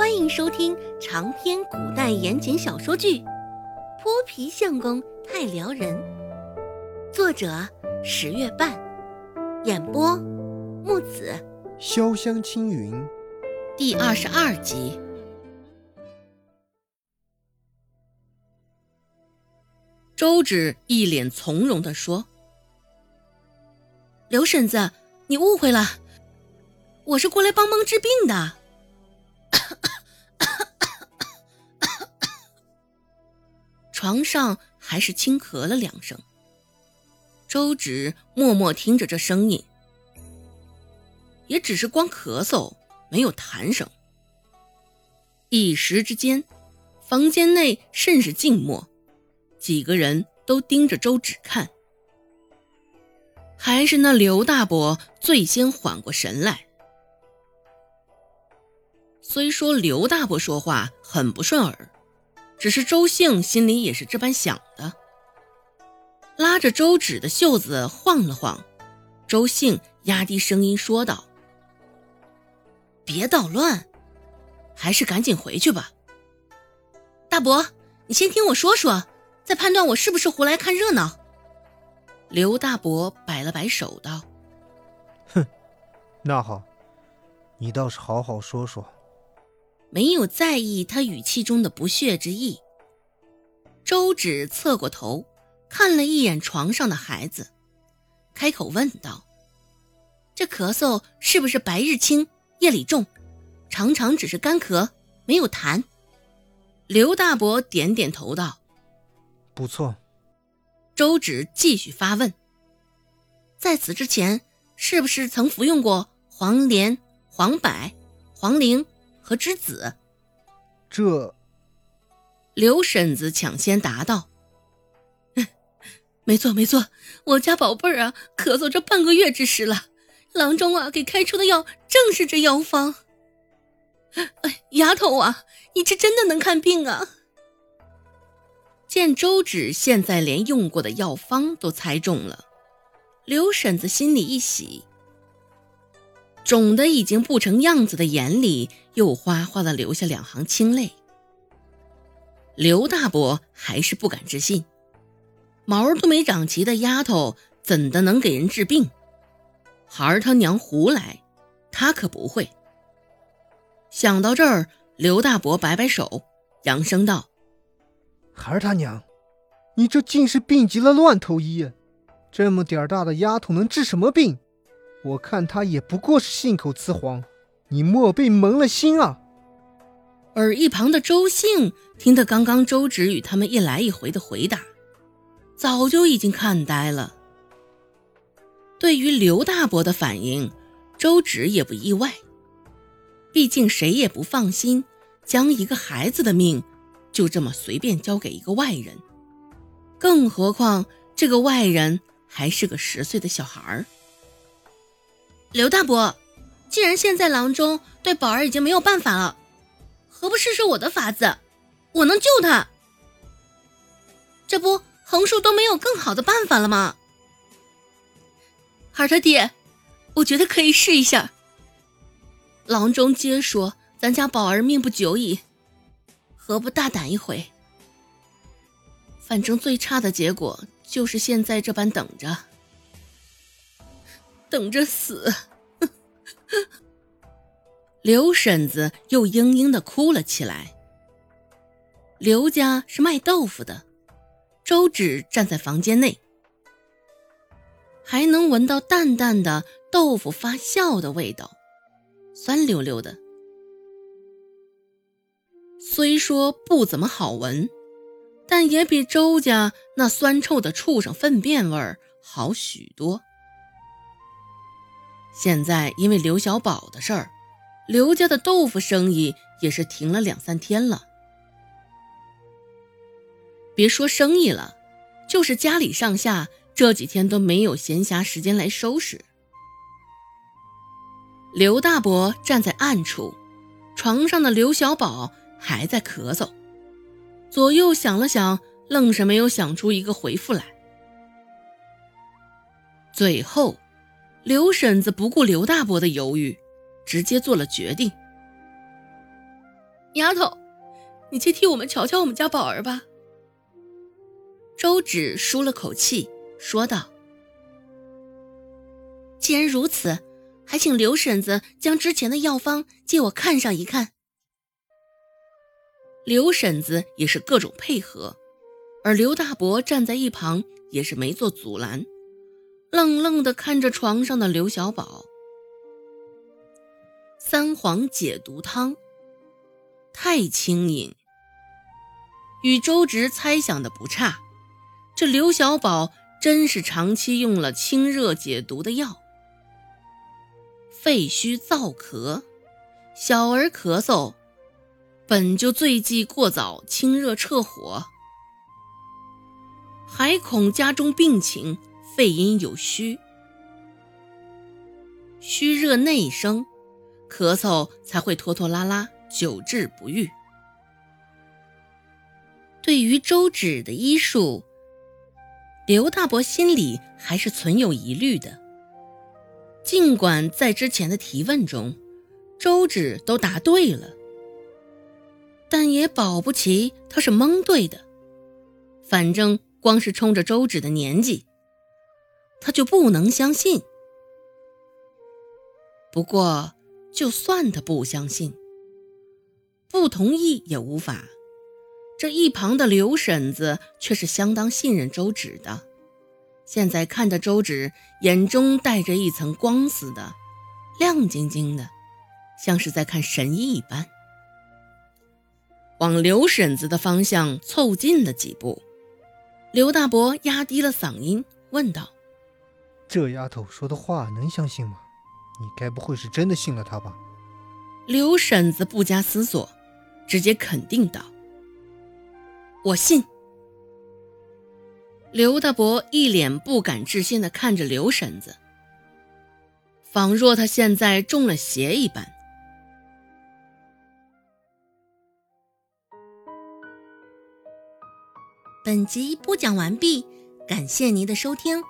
欢迎收听长篇古代言情小说剧《泼皮相公太撩人》，作者十月半，演播木子潇湘青云，第二十二集。周芷一脸从容地说：“刘婶子，你误会了，我是过来帮忙治病的。”床上还是轻咳了两声。周芷默默听着这声音，也只是光咳嗽，没有痰声。一时之间，房间内甚是静默，几个人都盯着周芷看。还是那刘大伯最先缓过神来。虽说刘大伯说话很不顺耳。只是周兴心里也是这般想的，拉着周芷的袖子晃了晃，周兴压低声音说道：“别捣乱，还是赶紧回去吧。大伯，你先听我说说，再判断我是不是胡来看热闹。”刘大伯摆了摆手道：“哼，那好，你倒是好好说说。”没有在意他语气中的不屑之意。周芷侧过头，看了一眼床上的孩子，开口问道：“这咳嗽是不是白日轻，夜里重？常常只是干咳，没有痰？”刘大伯点点头道：“不错。”周芷继续发问：“在此之前，是不是曾服用过黄连、黄柏、黄苓？”和之子，这刘婶子抢先答道：“没错，没错，我家宝贝儿啊，咳嗽这半个月之时了，郎中啊给开出的药正是这药方。哎，丫头啊，你这真的能看病啊！”见周芷现在连用过的药方都猜中了，刘婶子心里一喜。肿的已经不成样子的眼里又哗哗的流下两行清泪。刘大伯还是不敢置信，毛都没长齐的丫头怎的能给人治病？孩儿他娘胡来，他可不会。想到这儿，刘大伯摆摆手，扬声道：“孩儿他娘，你这竟是病急了乱投医！这么点儿大的丫头能治什么病？”我看他也不过是信口雌黄，你莫被蒙了心啊！而一旁的周兴听得刚刚周芷与他们一来一回的回答，早就已经看呆了。对于刘大伯的反应，周芷也不意外，毕竟谁也不放心将一个孩子的命就这么随便交给一个外人，更何况这个外人还是个十岁的小孩儿。刘大伯，既然现在郎中对宝儿已经没有办法了，何不试试我的法子？我能救他。这不，横竖都没有更好的办法了吗？孩他爹，我觉得可以试一下。郎中皆说咱家宝儿命不久矣，何不大胆一回？反正最差的结果就是现在这般等着。等着死！刘婶子又嘤嘤的哭了起来。刘家是卖豆腐的，周芷站在房间内，还能闻到淡淡的豆腐发酵的味道，酸溜溜的。虽说不怎么好闻，但也比周家那酸臭的畜生粪便味儿好许多。现在因为刘小宝的事儿，刘家的豆腐生意也是停了两三天了。别说生意了，就是家里上下这几天都没有闲暇时间来收拾。刘大伯站在暗处，床上的刘小宝还在咳嗽，左右想了想，愣是没有想出一个回复来。最后。刘婶子不顾刘大伯的犹豫，直接做了决定。丫头，你去替我们瞧瞧我们家宝儿吧。周芷舒了口气，说道：“既然如此，还请刘婶子将之前的药方借我看上一看。”刘婶子也是各种配合，而刘大伯站在一旁也是没做阻拦，愣愣地看着床上的刘小宝。三黄解毒汤，太轻饮。与周直猜想的不差，这刘小宝真是长期用了清热解毒的药。肺虚燥咳，小儿咳嗽，本就醉忌过早清热撤火，还恐加重病情，肺阴有虚，虚热内生。咳嗽才会拖拖拉拉，久治不愈。对于周芷的医术，刘大伯心里还是存有疑虑的。尽管在之前的提问中，周芷都答对了，但也保不齐他是蒙对的。反正光是冲着周芷的年纪，他就不能相信。不过。就算他不相信，不同意也无法。这一旁的刘婶子却是相当信任周芷的，现在看着周芷眼中带着一层光似的，亮晶晶的，像是在看神医一般。往刘婶子的方向凑近了几步，刘大伯压低了嗓音问道：“这丫头说的话能相信吗？”你该不会是真的信了她吧？刘婶子不加思索，直接肯定道：“我信。”刘大伯一脸不敢置信的看着刘婶子，仿若他现在中了邪一般。本集播讲完毕，感谢您的收听。